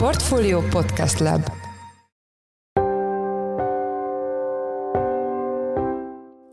Portfolio Podcast Lab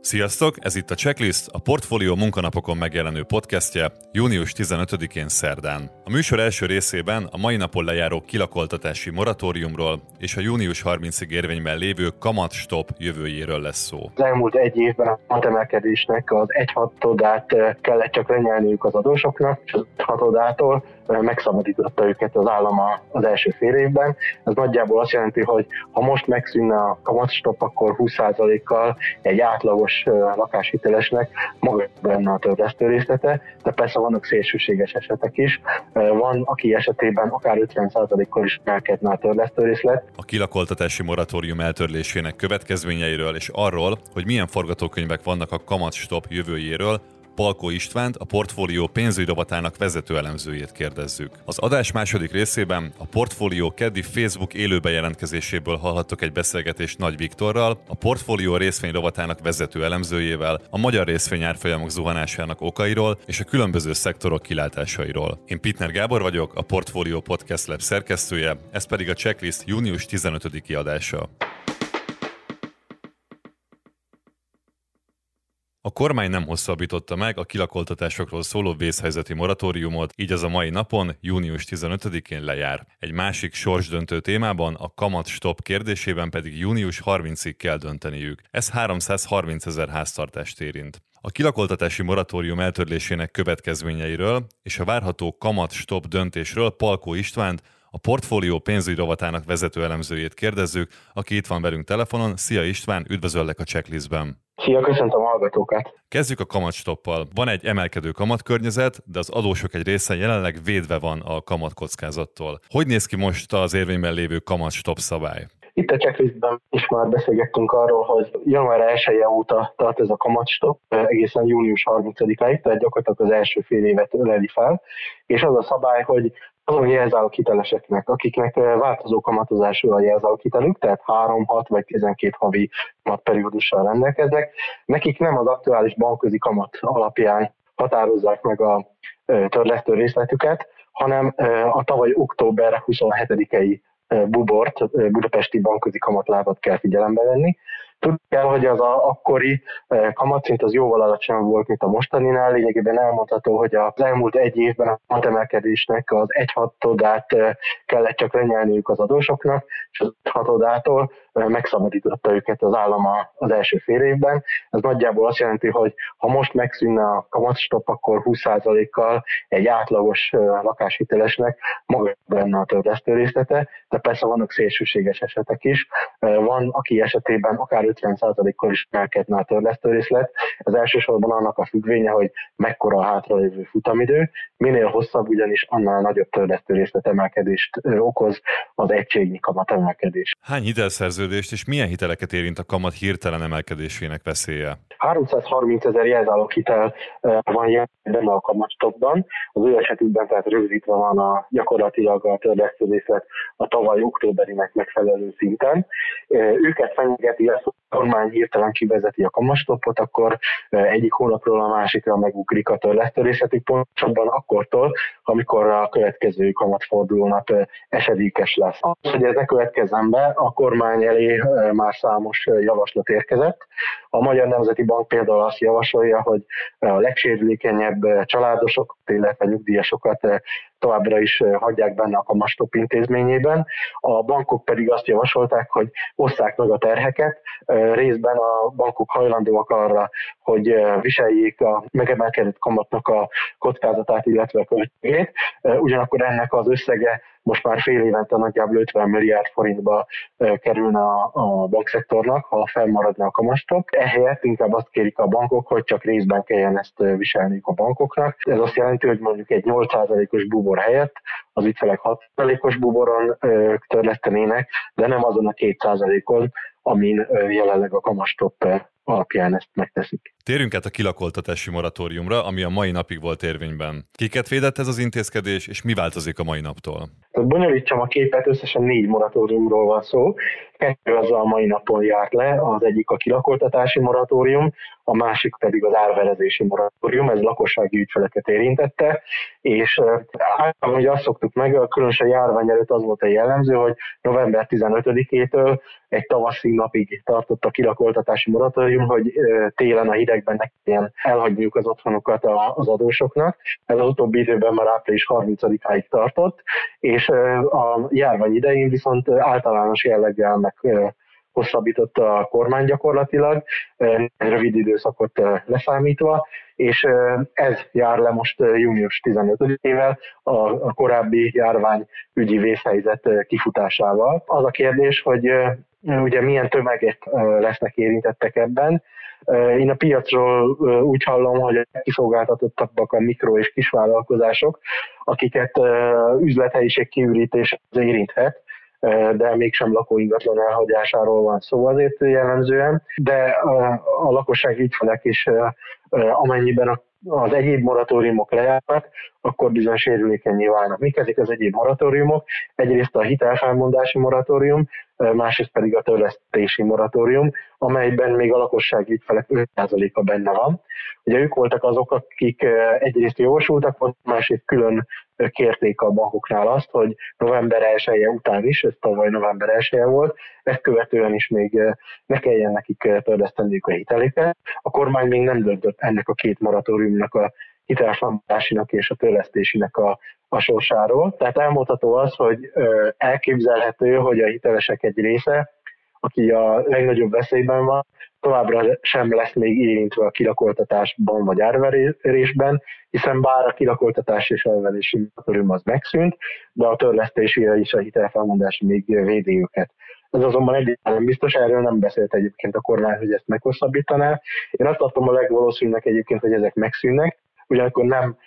Sziasztok, ez itt a Checklist, a Portfolio munkanapokon megjelenő podcastje június 15-én szerdán. A műsor első részében a mai napon lejáró kilakoltatási moratóriumról és a június 30-ig érvényben lévő kamat stop jövőjéről lesz szó. Az elmúlt egy évben a matemelkedésnek az egy hatodát eh, kellett csak lenyelniük az adósoknak, és az hatodától megszabadította őket az állam az első fél évben. Ez nagyjából azt jelenti, hogy ha most megszűnne a kamatstop, akkor 20%-kal egy átlagos lakáshitelesnek maga benne a törlesztő részlete, de persze vannak szélsőséges esetek is. Van, aki esetében akár 50%-kal is emelkedne a törlesztő részlet. A kilakoltatási moratórium eltörlésének következményeiről és arról, hogy milyen forgatókönyvek vannak a kamatstop jövőjéről, Palkó Istvánt, a portfólió pénzügyrovatának vezető elemzőjét kérdezzük. Az adás második részében a portfólió keddi Facebook élő bejelentkezéséből hallhattok egy beszélgetést Nagy Viktorral, a portfólió részvényrovatának vezető elemzőjével, a magyar részvényárfolyamok zuhanásának okairól és a különböző szektorok kilátásairól. Én Pitner Gábor vagyok, a Portfólió Podcast Lab szerkesztője, ez pedig a checklist június 15-i adása. A kormány nem hosszabbította meg a kilakoltatásokról szóló vészhelyzeti moratóriumot, így az a mai napon, június 15-én lejár. Egy másik sorsdöntő témában, a kamat stop kérdésében pedig június 30-ig kell dönteniük. Ez 330 ezer háztartást érint. A kilakoltatási moratórium eltörlésének következményeiről és a várható kamat stop döntésről Palkó Istvánt, a portfólió pénzügyrovatának vezető elemzőjét kérdezzük, aki itt van velünk telefonon. Szia István, üdvözöllek a checklistben! Szia, köszöntöm a hallgatókat! Kezdjük a kamatstoppal. Van egy emelkedő kamatkörnyezet, de az adósok egy része jelenleg védve van a kamatkockázattól. Hogy néz ki most az érvényben lévő kamatstop szabály? Itt a checklistben is már beszélgettünk arról, hogy január 1 -e óta tart ez a kamatstop, egészen június 30-áig, tehát gyakorlatilag az első fél évet öleli fel, és az a szabály, hogy azon jelzálók hiteleseknek, akiknek változó kamatozású a jelzálók hitelük, tehát 3, 6 vagy 12 havi kamatperiódussal rendelkeznek, nekik nem az aktuális bankközi kamat alapján határozzák meg a törlesztő részletüket, hanem a tavaly október 27-i bubort, budapesti bankközi kamatlábat kell figyelembe venni, Tudni kell, hogy az a akkori eh, kamatszint az jóval alacsonyabb volt, mint a mostaninál. Lényegében elmondható, hogy az elmúlt egy évben a matemelkedésnek az egy hatodát eh, kellett csak lenyelniük az adósoknak, és az hatodától megszabadította őket az állam az első fél évben. Ez nagyjából azt jelenti, hogy ha most megszűnne a kamatstop, akkor 20%-kal egy átlagos lakáshitelesnek maga benne a törlesztő részlete, de persze vannak szélsőséges esetek is. Van, aki esetében akár 50%-kal is emelkedne a törlesztőrészlet. Ez elsősorban annak a függvénye, hogy mekkora a hátralévő futamidő, minél hosszabb ugyanis annál nagyobb törlesztőrészlet emelkedést okoz az egységnyi kamat emelkedés. Hány hitelszerződést és milyen hiteleket érint a kamat hirtelen emelkedésének veszélye? 330 ezer jelzálók hitel van jelen a kamatstopban. Az ő esetükben tehát rögzítve van a gyakorlatilag a törlesztőrészlet a tavaly októberinek megfelelő szinten. Őket fenyegeti az, kormány hirtelen kivezeti a kamastopot, akkor egyik hónapról a másikra megugrik a törlesztőrészletük, pontosabban akkortól, amikor a következő kamatfordulónap esedékes lesz. Az, hogy ez ne következzen be, a kormány elé már számos javaslat érkezett. A Magyar Nemzeti Bank például azt javasolja, hogy a legsérülékenyebb családosok, illetve nyugdíjasokat továbbra is hagyják benne a kamastop intézményében. A bankok pedig azt javasolták, hogy osszák meg a terheket. Részben a bankok hajlandóak arra, hogy viseljék a megemelkedett kamatnak a kockázatát, illetve a költségét. Ugyanakkor ennek az összege most már fél évente nagyjából 50 milliárd forintba kerülne a, a bankszektornak, ha fennmaradna a kamastok. Ehelyett inkább azt kérik a bankok, hogy csak részben kelljen ezt viselni a bankoknak. Ez azt jelenti, hogy mondjuk egy 8%-os bubor helyett az ügyfelek 6%-os buboron törlesztenének, de nem azon a 2%-on, amin jelenleg a kamastop alapján ezt megteszik. Térjünk át a kilakoltatási moratóriumra, ami a mai napig volt érvényben. Kiket védett ez az intézkedés, és mi változik a mai naptól? Bonyolítsam a képet, összesen négy moratóriumról van szó. Kettő az a mai napon járt le, az egyik a kilakoltatási moratórium, a másik pedig az árverezési moratórium, ez lakossági ügyfeleket érintette, és általában ugye azt szoktuk meg, különösen járvány előtt az volt a jellemző, hogy november 15-től egy tavaszi napig tartott a kilakoltatási moratórium, hogy télen a hidegben ne kelljen elhagyniuk az otthonukat az adósoknak. Ez az utóbbi időben már április 30-áig tartott, és a járvány idején viszont általános jelleggel meg hosszabbította a kormány gyakorlatilag, rövid időszakot leszámítva, és ez jár le most június 15-ével a, korábbi járványügyi vészhelyzet kifutásával. Az a kérdés, hogy ugye milyen tömegek lesznek érintettek ebben. Én a piacról úgy hallom, hogy kiszolgáltatottabbak a mikro- és kisvállalkozások, akiket üzlethelyiség kiürítés érinthet, de mégsem lakóingatlan elhagyásáról van szó azért jellemzően, de a lakosság ügyfelek is amennyiben az egyéb moratóriumok lejárnak, akkor bizony sérülékenyé válnak. Mik ezek az egyéb moratóriumok? Egyrészt a hitelfelmondási moratórium, másrészt pedig a törlesztési moratórium, amelyben még a lakosság ügyfelek 5%-a benne van. Ugye ők voltak azok, akik egyrészt jósultak, másrészt külön kérték a bankoknál azt, hogy november 1 -e után is, ez tavaly november 1 -e volt, ezt követően is még ne kelljen nekik törleszteniük a hiteléket. A kormány még nem döntött ennek a két moratóriumnak a hitelfelmondásinak és a törlesztésinek a, a sorsáról. Tehát elmondható az, hogy elképzelhető, hogy a hitelesek egy része, aki a legnagyobb veszélyben van, továbbra sem lesz még érintve a kilakoltatásban vagy árverésben, hiszen bár a kilakoltatás és elverési moratórium az megszűnt, de a törlesztési és a hitelfelmondás még védi őket. Ez azonban egyáltalán biztos, erről nem beszélt egyébként a kormány, hogy ezt meghosszabbítaná. Én azt tartom a legvalószínűnek egyébként, hogy ezek megszűnnek, ugyanakkor nem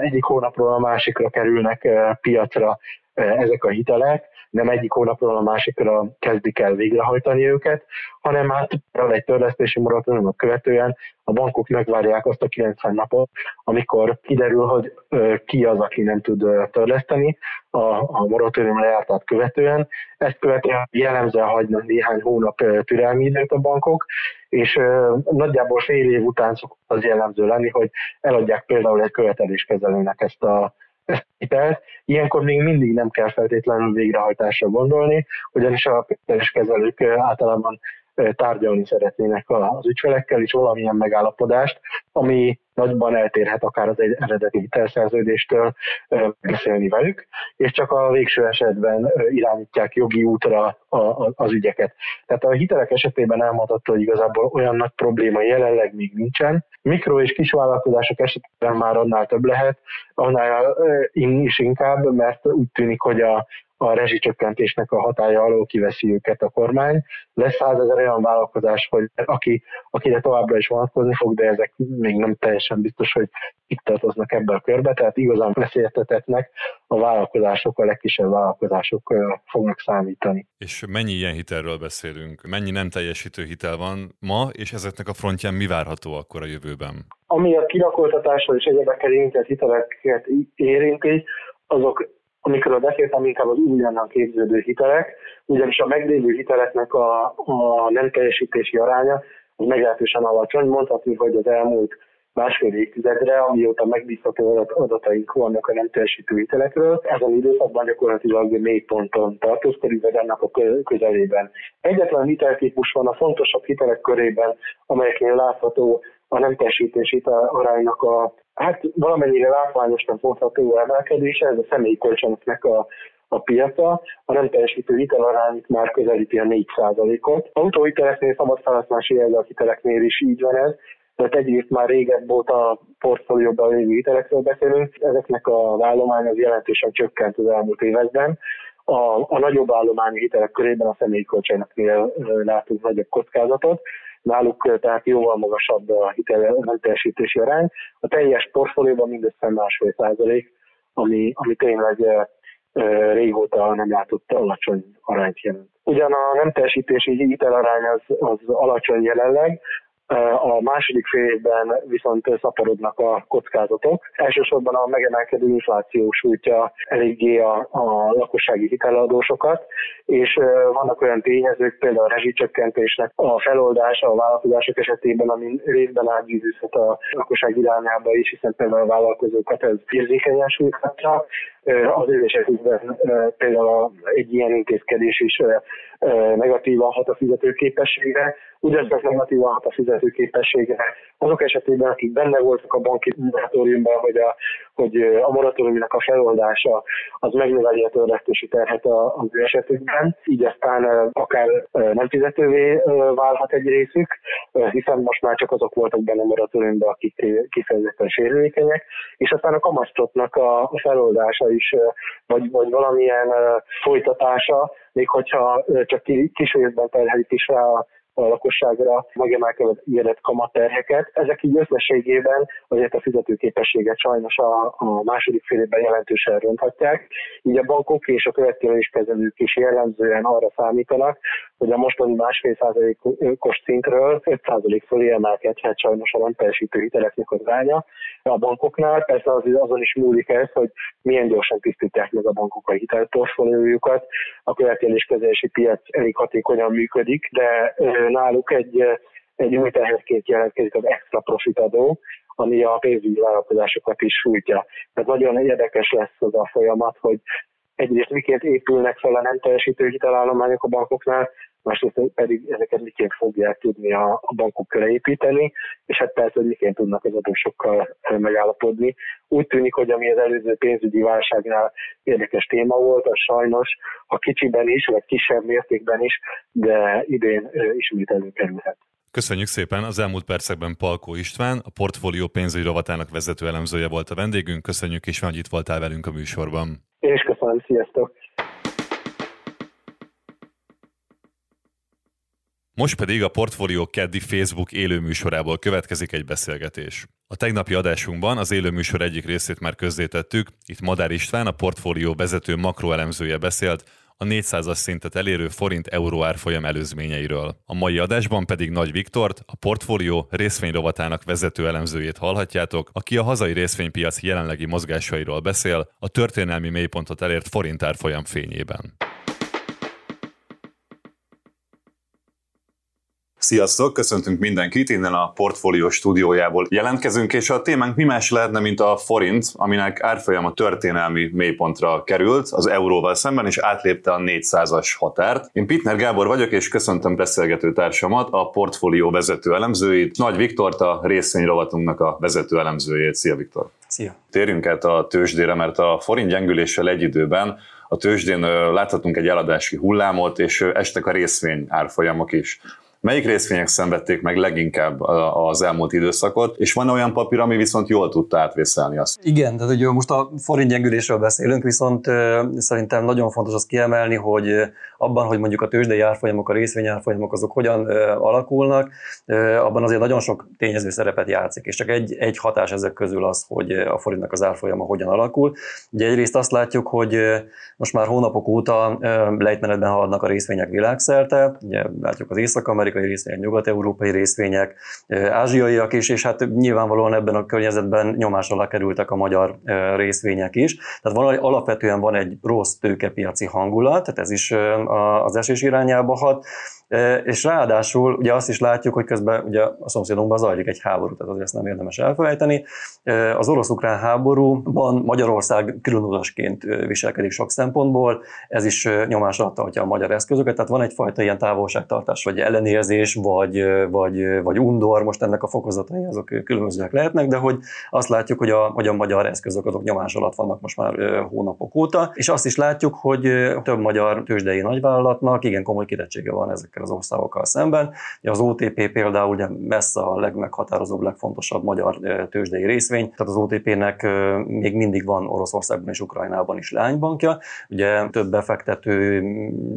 egyik hónapról a másikra kerülnek piacra ezek a hitelek, nem egyik hónapról a másikra kezdik el végrehajtani őket, hanem hát egy törlesztési moratóriumot követően. A bankok megvárják azt a 90 napot, amikor kiderül, hogy ki az, aki nem tud törleszteni. A, a moratórium lejártát követően. Ezt követően jellemzően hagynak néhány hónap türelmi időt a bankok, és nagyjából fél év után szokott az jellemző lenni, hogy eladják például egy követeléskezelőnek ezt a hitelt. Ilyenkor még mindig nem kell feltétlenül végrehajtásra gondolni, ugyanis a kezelők általában tárgyalni szeretnének az ügyfelekkel, és valamilyen megállapodást, ami nagyban eltérhet akár az egy eredeti hitelszerződéstől beszélni velük, és csak a végső esetben irányítják jogi útra az ügyeket. Tehát a hitelek esetében elmondható, hogy igazából olyan nagy probléma jelenleg még nincsen. Mikro- és kisvállalkozások esetében már annál több lehet, annál is inkább, mert úgy tűnik, hogy a, a rezsicsökkentésnek a hatája alól kiveszi őket a kormány. Lesz százezer olyan vállalkozás, hogy aki, akire továbbra is vonatkozni fog, de ezek még nem teljesen biztos, hogy itt tartoznak ebbe a körbe, tehát igazán veszélyeztetetnek a vállalkozások, a legkisebb vállalkozások fognak számítani. És mennyi ilyen hitelről beszélünk? Mennyi nem teljesítő hitel van ma, és ezeknek a frontján mi várható akkor a jövőben? Ami a kirakoltatásról és egyebekkel érintett hiteleket érinti, azok amikről beszéltem, inkább az újonnan képződő hitelek, ugyanis a meglévő hiteleknek a, a nem teljesítési aránya meglehetősen alacsony. Mondhatni, hogy az elmúlt másfél évtizedre, amióta megbízható adataink vannak a nem teljesítő hitelekről. Ezen időszakban gyakorlatilag mély ponton tartózkodik, vagy ennek a közelében. Egyetlen hiteltípus van a fontosabb hitelek körében, amelyeknél látható a nem teljesítési aránynak a hát valamennyire látványosnak mondható emelkedése, ez a személyi kölcsönöknek a a piaca, a nem teljesítő hitelarány már közelíti a 4%-ot. Autóhiteleknél, szabad felhasználási hiteleknél is így van ez, tehát egyrészt már régebb óta portfólióban lévő hitelekről beszélünk, ezeknek a vállomány az jelentősen csökkent az elmúlt években. A, a nagyobb állományi hitelek körében a személyi kölcsönöknél látunk nagyobb kockázatot, náluk tehát jóval magasabb a hitelmentesítési arány. A teljes portfólióban mindössze másfél százalék, ami, ami tényleg régóta nem látott alacsony arányt jelent. Ugyan a nem teljesítési hitelarány az, az alacsony jelenleg, a második fél évben viszont szaporodnak a kockázatok. Elsősorban a megemelkedő infláció sújtja eléggé a, a lakossági hiteladósokat, és vannak olyan tényezők, például a rezsicsökkentésnek a feloldása a vállalkozások esetében, ami részben átgyűzhet a lakosság irányába is, hiszen például a vállalkozókat ez érzékenyen sújthatja. Az ő esetükben például egy ilyen intézkedés is negatívan hat a fizetőképességre, ugyancsak negatívan hat a fizetőképességre. Azok esetében, akik benne voltak a banki moratóriumban, hogy a, hogy a moratóriumnak a feloldása az megnöveli a törlesztési terhet az ő esetükben, így aztán akár nem fizetővé válhat egy részük, hiszen most már csak azok voltak benne a moratóriumban, akik kifejezetten sérülékenyek, és aztán a kamasztotnak a feloldása is, vagy, vagy valamilyen folytatása, még hogyha csak kis részben terhelik is rá a a lakosságra megemelkedett kamatterheket. Ezek így összességében azért a fizetőképességet sajnos a, a második fél évben jelentősen ronthatják. Így a bankok és a következőkezelők is jellemzően arra számítanak, hogy a mostani másfél százalékos szintről 5 százalék fölé emelkedhet sajnos a nem teljesítő hiteleknek az aránya a bankoknál. Persze az, azon is múlik ez, hogy milyen gyorsan tisztítják meg a bankok a hitelportfóliójukat. A követeléskezelési piac elég hatékonyan működik, de náluk egy, egy új teherként jelentkezik az extra profit adó, ami a pénzügyi vállalkozásokat is sújtja. Tehát nagyon érdekes lesz az a folyamat, hogy egyrészt miként épülnek fel a nem teljesítő hitelállományok a bankoknál, másrészt pedig ezeket miként fogják tudni a, a bankok köré építeni, és hát persze, hogy miként tudnak az adósokkal megállapodni. Úgy tűnik, hogy ami az előző pénzügyi válságnál érdekes téma volt, az sajnos, ha kicsiben is, vagy kisebb mértékben is, de idén ismét előkerülhet. Köszönjük szépen! Az elmúlt percekben Palkó István, a portfólió pénzügyi rovatának vezető elemzője volt a vendégünk. Köszönjük is, hogy itt voltál velünk a műsorban. Én is köszönöm, sziasztok! Most pedig a Portfolio Keddi Facebook élőműsorából következik egy beszélgetés. A tegnapi adásunkban az élőműsor egyik részét már közzétettük, itt Madár István, a portfólió vezető makroelemzője beszélt a 400-as szintet elérő forint-euró árfolyam előzményeiről. A mai adásban pedig Nagy Viktort, a portfólió részvényrovatának vezető elemzőjét hallhatjátok, aki a hazai részvénypiac jelenlegi mozgásairól beszél, a történelmi mélypontot elért forint árfolyam fényében. Sziasztok, köszöntünk mindenkit, innen a Portfolio stúdiójából jelentkezünk, és a témánk mi más lehetne, mint a forint, aminek árfolyama történelmi mélypontra került az euróval szemben, és átlépte a 400-as határt. Én Pitner Gábor vagyok, és köszöntöm beszélgető társamat, a Portfolio vezető elemzőit, Nagy Viktort, a részvényrovatunknak a vezető elemzőjét. Szia Viktor! Szia! Térjünk át a tőzsdére, mert a forint gyengüléssel egy időben a tőzsdén láthatunk egy eladási hullámot, és estek a részvény árfolyamok is. Melyik részvények szenvedték meg leginkább az elmúlt időszakot, és van olyan papír, ami viszont jól tudta átvészelni azt? Igen, tehát ugye most a forint gyengülésről beszélünk, viszont szerintem nagyon fontos azt kiemelni, hogy abban, hogy mondjuk a tőzsdei árfolyamok, a részvényárfolyamok azok hogyan alakulnak, abban azért nagyon sok tényező szerepet játszik, és csak egy, egy hatás ezek közül az, hogy a forintnak az árfolyama hogyan alakul. Ugye egyrészt azt látjuk, hogy most már hónapok óta lejtmenetben haladnak a részvények világszerte, ugye látjuk az észak amerikai részvények, nyugat-európai részvények, ázsiaiak is, és hát nyilvánvalóan ebben a környezetben nyomás alá kerültek a magyar részvények is. Tehát van, alapvetően van egy rossz tőkepiaci hangulat, tehát ez is az esés irányába hat, és ráadásul ugye azt is látjuk, hogy közben ugye a szomszédunkban zajlik egy háború, tehát azért ezt nem érdemes elfelejteni. Az orosz-ukrán háborúban Magyarország különutasként viselkedik sok szempontból, ez is nyomás alatt tartja a magyar eszközöket, tehát van egyfajta ilyen távolságtartás, vagy ellenérzés, vagy, vagy, vagy undor, most ennek a fokozatai azok különbözőek lehetnek, de hogy azt látjuk, hogy a, hogy a magyar eszközök azok nyomás alatt vannak most már hónapok óta, és azt is látjuk, hogy több magyar tőzsdei nagyvállalatnak igen komoly kirettsége van ezekkel ezekkel az országokkal szemben. Az OTP például ugye messze a legmeghatározóbb, legfontosabb magyar tőzsdei részvény, tehát az OTP-nek még mindig van Oroszországban és Ukrajnában is leánybankja. Ugye több befektető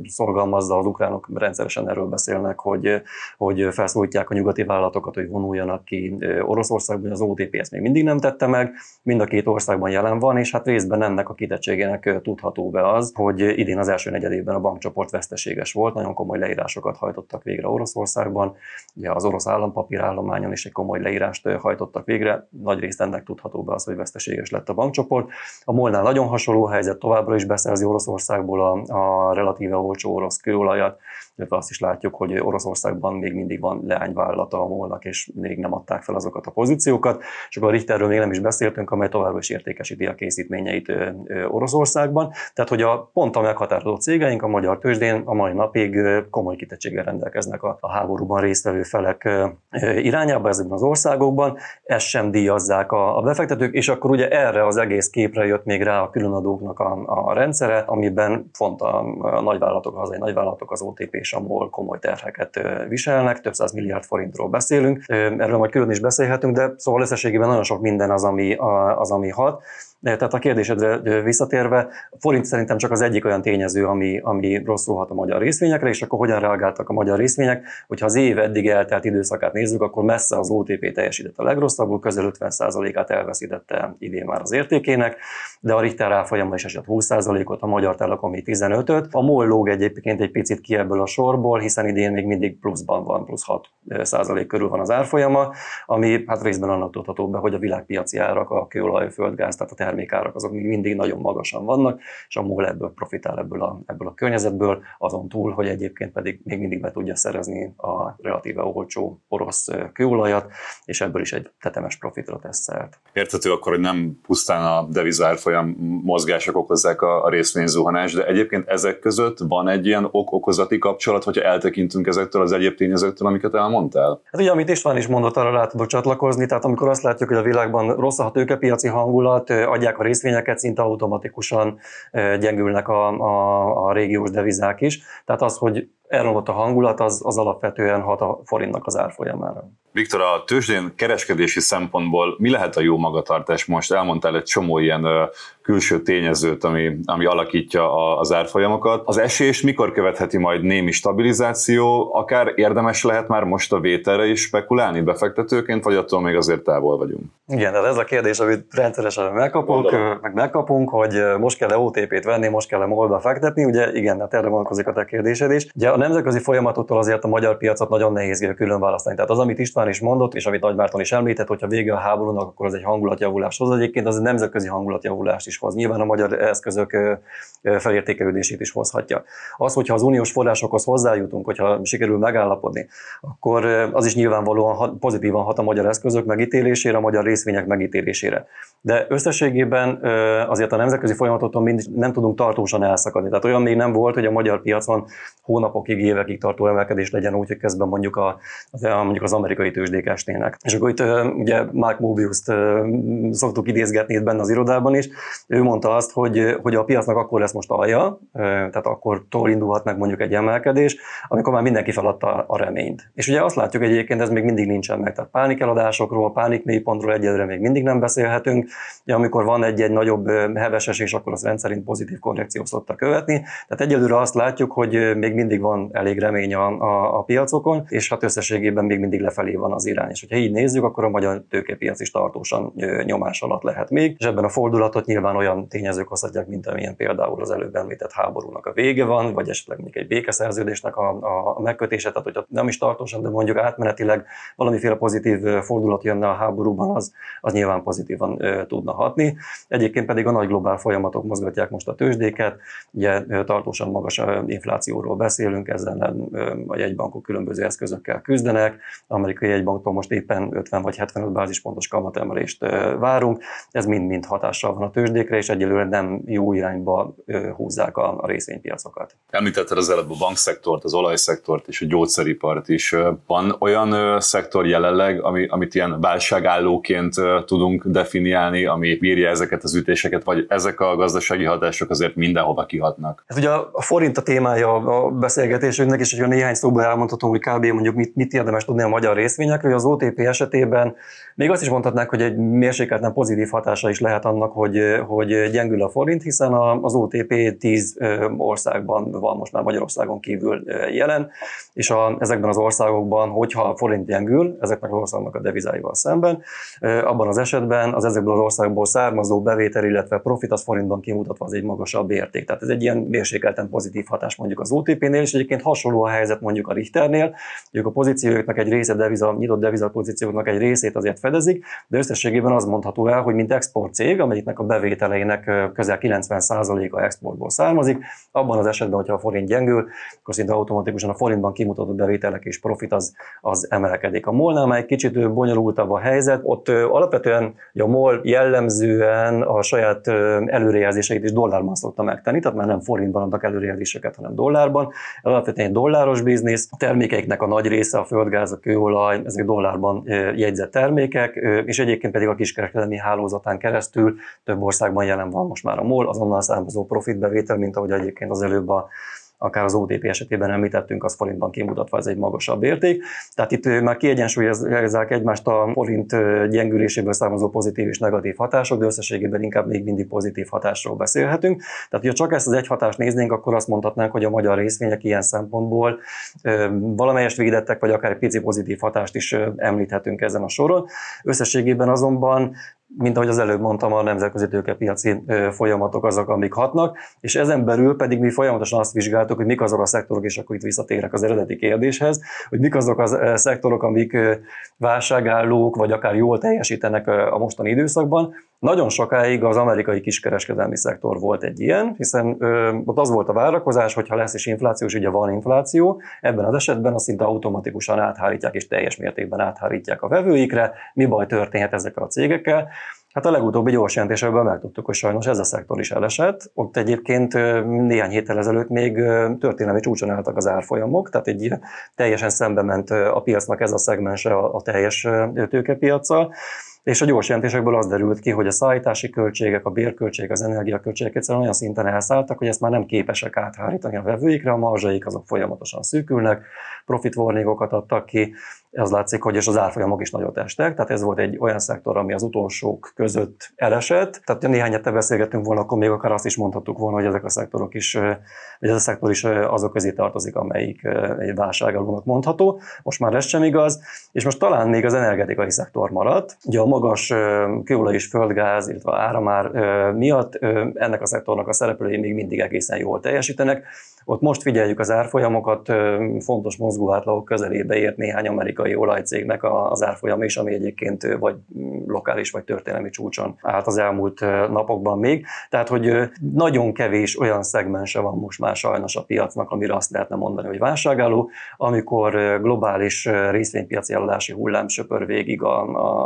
szorgalmazza az ukránok rendszeresen erről beszélnek, hogy, hogy felszólítják a nyugati vállalatokat, hogy vonuljanak ki Oroszországban, az OTP ezt még mindig nem tette meg, mind a két országban jelen van, és hát részben ennek a kitettségének tudható be az, hogy idén az első negyedében a bankcsoport veszteséges volt, nagyon komoly leírásokat tranzakciókat hajtottak végre Oroszországban, ugye az orosz állampapírállományon is egy komoly leírást hajtottak végre, nagy részt ennek tudható be az, hogy veszteséges lett a bankcsoport. A Molnál nagyon hasonló helyzet, továbbra is beszerzi Oroszországból a, a relatíve olcsó orosz kőolajat, illetve azt is látjuk, hogy Oroszországban még mindig van leányvállalata a molnak, és még nem adták fel azokat a pozíciókat, és akkor a Richterről még nem is beszéltünk, amely továbbra is értékesíti a készítményeit Oroszországban. Tehát, hogy a pont a meghatározó cégeink a magyar tőzsdén a mai napig komoly kitettséggel rendelkeznek a, a háborúban résztvevő felek irányába ezekben az országokban, ezt sem díjazzák a, a befektetők, és akkor ugye erre az egész képre jött még rá a különadóknak a, a rendszere, amiben font a, a nagyvállalatok, a hazai nagyvállalatok, az OTP és a MOL komoly terheket viselnek, több száz milliárd forintról beszélünk, erről majd külön is beszélhetünk, de szóval összességében nagyon sok minden az, ami, az, ami hat. Tehát a kérdésedre visszatérve, a forint szerintem csak az egyik olyan tényező, ami, ami rosszul hat a magyar részvényekre, és akkor hogyan reagáltak a magyar részvények, hogyha az év eddig eltelt időszakát nézzük, akkor messze az OTP teljesített a legrosszabbul, közel 50%-át elveszítette idén már az értékének, de a Richter árfolyama is esett 20%-ot, a Magyar Telekomi 15-öt. A MOL lóg egyébként egy picit ki ebből a sorból, hiszen idén még mindig pluszban van, plusz 6% körül van az árfolyama, ami hát részben annak tudható be, hogy a világpiaci árak, a kőolaj, földgáz, tehát a termékárak azok még mindig nagyon magasan vannak, és a MOL ebből profitál ebből a, ebből a környezetből, azon túl, hogy egyébként pedig még mindig be tudja szerezni a relatíve olcsó orosz kőolajat, és ebből is egy tetemes profitra tesz szert. Érthető akkor, hogy nem pusztán a devizárfolyam mozgások okozzák a, a részvényzuhanást, de egyébként ezek között van egy ilyen ok-okozati kapcsolat, hogyha eltekintünk ezektől az egyéb tényezőktől, amiket elmondtál? Hát ugye, amit István is mondott, arra rá tudok csatlakozni, tehát amikor azt látjuk, hogy a világban rossz a tőkepiaci hangulat, adják a részvényeket, szinte automatikusan gyengülnek a, a, a régiós devizák is. Tehát az, hogy elromlott a hangulat, az, az alapvetően hat a forintnak az árfolyamára. Viktor, a tőzsdén kereskedési szempontból mi lehet a jó magatartás most? Elmondtál egy csomó ilyen külső tényezőt, ami, ami alakítja az árfolyamokat. Az esés mikor követheti majd némi stabilizáció, akár érdemes lehet már most a vételre is spekulálni befektetőként, vagy attól még azért távol vagyunk? Igen, de ez a kérdés, amit rendszeresen megkapunk, meg megkapunk, hogy most kell-e OTP-t venni, most kell-e molba fektetni, ugye igen, hát erre vonatkozik a te kérdésed is. Ugye a nemzetközi folyamatoktól azért a magyar piacot nagyon nehéz külön választani. Tehát az, amit István is mondott, és amit Nagy Márton is említett, hogyha vége a háborúnak, akkor az egy hangulatjavulás hoz. Egyébként az egy nemzetközi hangulatjavulást is hoz. Nyilván a magyar eszközök felértékelődését is hozhatja. Az, hogyha az uniós forrásokhoz hozzájutunk, hogyha sikerül megállapodni, akkor az is nyilvánvalóan pozitívan hat a magyar eszközök megítélésére, a magyar részvények megítélésére. De összességében azért a nemzetközi folyamatoktól mindig nem tudunk tartósan elszakadni. Tehát olyan még nem volt, hogy a magyar piacon hónapokig, évekig tartó emelkedés legyen úgy, hogy közben mondjuk, a, mondjuk az amerikai tőzsdék esnének. És akkor itt ugye Mark Mobius-t szoktuk idézgetni itt benne az irodában is. Ő mondta azt, hogy, hogy a piacnak akkor lesz most alja, tehát akkor indulhat meg mondjuk egy emelkedés, amikor már mindenki feladta a reményt. És ugye azt látjuk egyébként, ez még mindig nincsen meg. Tehát pánikeladásokról, pánik mélypontról egyelőre még mindig nem beszélhetünk. Ugye, amikor van egy-egy nagyobb heves esés, akkor az rendszerint pozitív korrekció szokta követni. Tehát egyelőre azt látjuk, hogy még mindig van elég remény a, a, a piacokon, és hát összességében még mindig lefelé van az irány. És hogyha így nézzük, akkor a magyar tőkepiac is tartósan nyomás alatt lehet még, és ebben a fordulatot nyilván olyan tényezők hozhatják, mint amilyen például az előbb említett háborúnak a vége van, vagy esetleg mondjuk egy békeszerződésnek a, a megkötése, tehát hogyha nem is tartósan, de mondjuk átmenetileg valamiféle pozitív fordulat jönne a háborúban, az, az nyilván pozitívan ö, tudna hatni. Egyébként pedig a nagy globál folyamatok mozgatják most a tőzsdéket, ugye tartósan magas inflációról beszélünk, ezzel a jegybankok különböző eszközökkel küzdenek, amerikai jegybanktól most éppen 50 vagy 75 bázispontos kamatemelést várunk, ez mind-mind hatással van a tőzsdékre, és egyelőre nem jó irányba húzzák a, részvénypiacokat. Említetted az előbb a bankszektort, az olajszektort és a gyógyszeripart is. Van olyan szektor jelenleg, ami, amit ilyen válságállóként tudunk definiálni, ami bírja ezeket az ütéseket, vagy ezek a gazdasági hatások azért mindenhova kihatnak? Ez ugye a forint a témája a beszélgetésünknek, és hogyha néhány szóban elmondhatom, hogy kb. mondjuk mit, mit érdemes tudni a magyar részvényekről, hogy az OTP esetében még azt is mondhatnánk, hogy egy mérsékelten pozitív hatása is lehet annak, hogy, hogy gyengül a forint, hiszen az OTP 10 országban van most már Magyarországon kívül jelen, és a, ezekben az országokban, hogyha a forint gyengül, ezeknek az országoknak a devizáival szemben, abban az esetben az ezekből az országokból származó bevétel, illetve profit az forintban kimutatva az egy magasabb érték. Tehát ez egy ilyen mérsékelten pozitív hatás mondjuk az OTP-nél, és egyébként hasonló a helyzet mondjuk a Richternél, ők a pozícióknak egy része, deviza, nyitott deviza pozícióknak egy részét azért fedezik, de összességében az mondható el, hogy mint export cég, amelyiknek a bevételeinek közel 90%-a exportból származik, abban az esetben, hogyha a forint gyengül, akkor szinte automatikusan a forintban kimutatott bevételek és profit az, az emelkedik. A molnál már egy kicsit bonyolultabb a helyzet, ott alapvetően a MOL jellemzően a saját előrejelzéseit is dollárban szokta megtenni, tehát már nem forintban adnak előrejelzéseket, hanem dollárban. Alapvetően egy dolláros biznisz, a termékeiknek a nagy része, a földgáz, a kőolaj, ezek dollárban jegyzett termékek, és egyébként pedig a kiskereskedelmi hálózatán keresztül több országban jelen van most már a MOL, azonnal származó profitbevétel, mint ahogy egyébként az előbb a akár az OTP esetében említettünk, az forintban kimutatva ez egy magasabb érték. Tehát itt már kiegyensúlyozzák egymást a forint gyengüléséből származó pozitív és negatív hatások, de összességében inkább még mindig pozitív hatásról beszélhetünk. Tehát, ha csak ezt az egy hatást néznénk, akkor azt mondhatnánk, hogy a magyar részvények ilyen szempontból valamelyest védettek, vagy akár egy pici pozitív hatást is említhetünk ezen a soron. Összességében azonban mint ahogy az előbb mondtam, a nemzetközi tőkepiaci folyamatok azok, amik hatnak, és ezen belül pedig mi folyamatosan azt vizsgáltuk, hogy mik azok a szektorok, és akkor itt visszatérek az eredeti kérdéshez, hogy mik azok a szektorok, amik válságállók, vagy akár jól teljesítenek a mostani időszakban. Nagyon sokáig az amerikai kiskereskedelmi szektor volt egy ilyen, hiszen ö, ott az volt a várakozás, hogy ha lesz is infláció, és ugye van infláció, ebben az esetben azt szinte automatikusan áthárítják, és teljes mértékben áthárítják a vevőikre. Mi baj történhet ezekkel a cégekkel? Hát a legutóbbi gyors jelentésebben megtudtuk, hogy sajnos ez a szektor is elesett. Ott egyébként néhány héttel ezelőtt még történelmi csúcson álltak az árfolyamok, tehát egy teljesen szembe ment a piacnak ez a szegmense a teljes tőkepiacsal. És a gyors jelentésekből az derült ki, hogy a szállítási költségek, a bérköltségek, az energiaköltségek egyszerűen olyan szinten elszálltak, hogy ezt már nem képesek áthárítani a vevőikre, a marzsaik azok folyamatosan szűkülnek, profit adtak ki, az látszik, hogy és az árfolyamok is nagyot estek, tehát ez volt egy olyan szektor, ami az utolsók között elesett. Tehát ha néhány hete beszélgettünk volna, akkor még akár azt is mondhattuk volna, hogy ezek a szektorok is, vagy ez a szektor is azok közé tartozik, amelyik egy válságalónak mondható. Most már ez sem igaz, és most talán még az energetikai szektor maradt. Ugye a magas kőolaj és földgáz, illetve áramár miatt ennek a szektornak a szereplői még mindig egészen jól teljesítenek. Ott most figyeljük az árfolyamokat, fontos mozgóátlagok közelébe ért néhány amerikai olajcégnek az árfolyam is, ami egyébként vagy lokális vagy történelmi csúcson állt az elmúlt napokban még. Tehát, hogy nagyon kevés olyan szegmense van most már sajnos a piacnak, amire azt lehetne mondani, hogy válságálló, amikor globális részvénypiaci eladási hullám söpör végig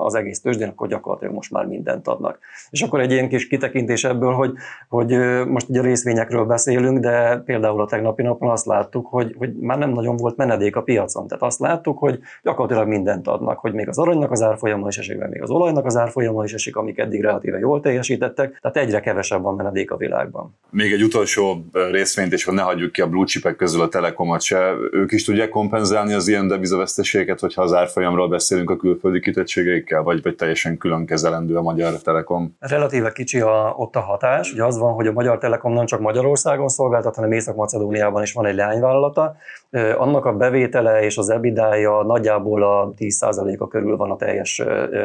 az egész tőzsdén, akkor gyakorlatilag most már mindent adnak. És akkor egy ilyen kis kitekintés ebből, hogy, hogy most ugye a részvényekről beszélünk, de például a tegnapi napon azt láttuk, hogy, hogy már nem nagyon volt menedék a piacon. Tehát azt láttuk, hogy gyakorlatilag mindent adnak, hogy még az aranynak az árfolyama is esik, még az olajnak az árfolyama is esik, amik eddig relatíve jól teljesítettek, tehát egyre kevesebb van menedék a világban. Még egy utolsó részvényt, és ne hagyjuk ki a blue chipek közül a telekomot se, ők is tudják kompenzálni az ilyen devizaveszteséget, hogyha az árfolyamról beszélünk a külföldi kitettségeikkel, vagy, vagy teljesen külön kezelendő a Magyar Telekom? Relatíve kicsi a, ott a hatás. Ugye az van, hogy a Magyar Telekom nem csak Magyarországon szolgáltat, hanem észak Macedóniában is van egy leányvállalata, annak a bevétele és az ebidája nagyjából a 10%-a körül van a teljes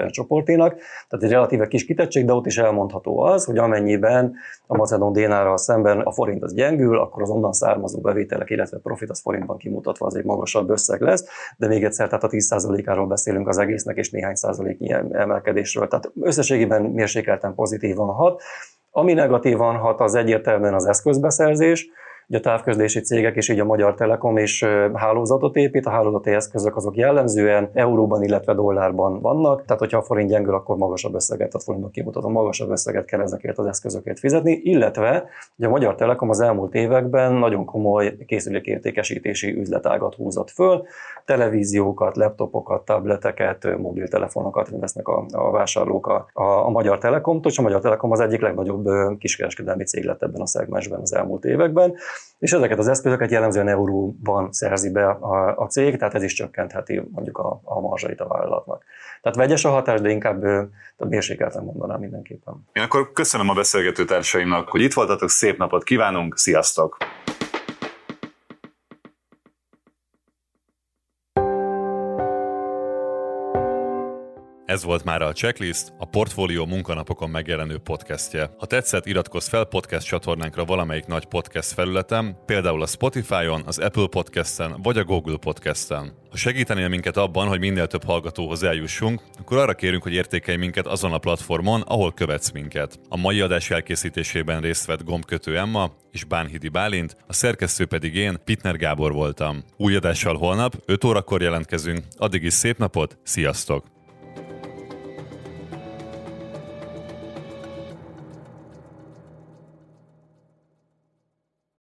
csoporténak, tehát egy relatíve kis kitettség, de ott is elmondható az, hogy amennyiben a macedón dénárral szemben a forint az gyengül, akkor az onnan származó bevételek, illetve profit az forintban kimutatva az egy magasabb összeg lesz, de még egyszer, tehát a 10%-áról beszélünk az egésznek, és néhány százaléknyi emelkedésről. Tehát összességében mérsékelten pozitívan hat. Ami negatívan hat, az egyértelműen az eszközbeszerzés, Ugye a távközlési cégek és így a Magyar Telekom is hálózatot épít, a hálózati eszközök azok jellemzően euróban, illetve dollárban vannak, tehát hogyha a forint gyengül, akkor magasabb összeget, tehát forintban kimutatom, magasabb összeget kell ezekért az eszközökért fizetni, illetve ugye a Magyar Telekom az elmúlt években nagyon komoly készülékértékesítési üzletágat húzott föl, televíziókat, laptopokat, tableteket, mobiltelefonokat vesznek a, a vásárlók a, a, a Magyar Telekomtól, és a Magyar Telekom az egyik legnagyobb kiskereskedelmi cég lett ebben a szegmensben az elmúlt években. És ezeket az eszközöket jellemzően euróban szerzi be a, a cég, tehát ez is csökkentheti mondjuk a, a marzsait a vállalatnak. Tehát vegyes a hatás, de inkább a mérsékelten mondanám mindenképpen. Én akkor köszönöm a beszélgető társaimnak, hogy itt voltatok, szép napot kívánunk, sziasztok! Ez volt már a Checklist, a Portfolio munkanapokon megjelenő podcastje. Ha tetszett, iratkozz fel podcast csatornánkra valamelyik nagy podcast felületen, például a Spotify-on, az Apple Podcast-en vagy a Google Podcast-en. Ha segítenél minket abban, hogy minél több hallgatóhoz eljussunk, akkor arra kérünk, hogy értékelj minket azon a platformon, ahol követsz minket. A mai adás elkészítésében részt vett gombkötő Emma és Bánhidi Bálint, a szerkesztő pedig én, Pitner Gábor voltam. Új adással holnap, 5 órakor jelentkezünk, addig is szép napot, sziasztok!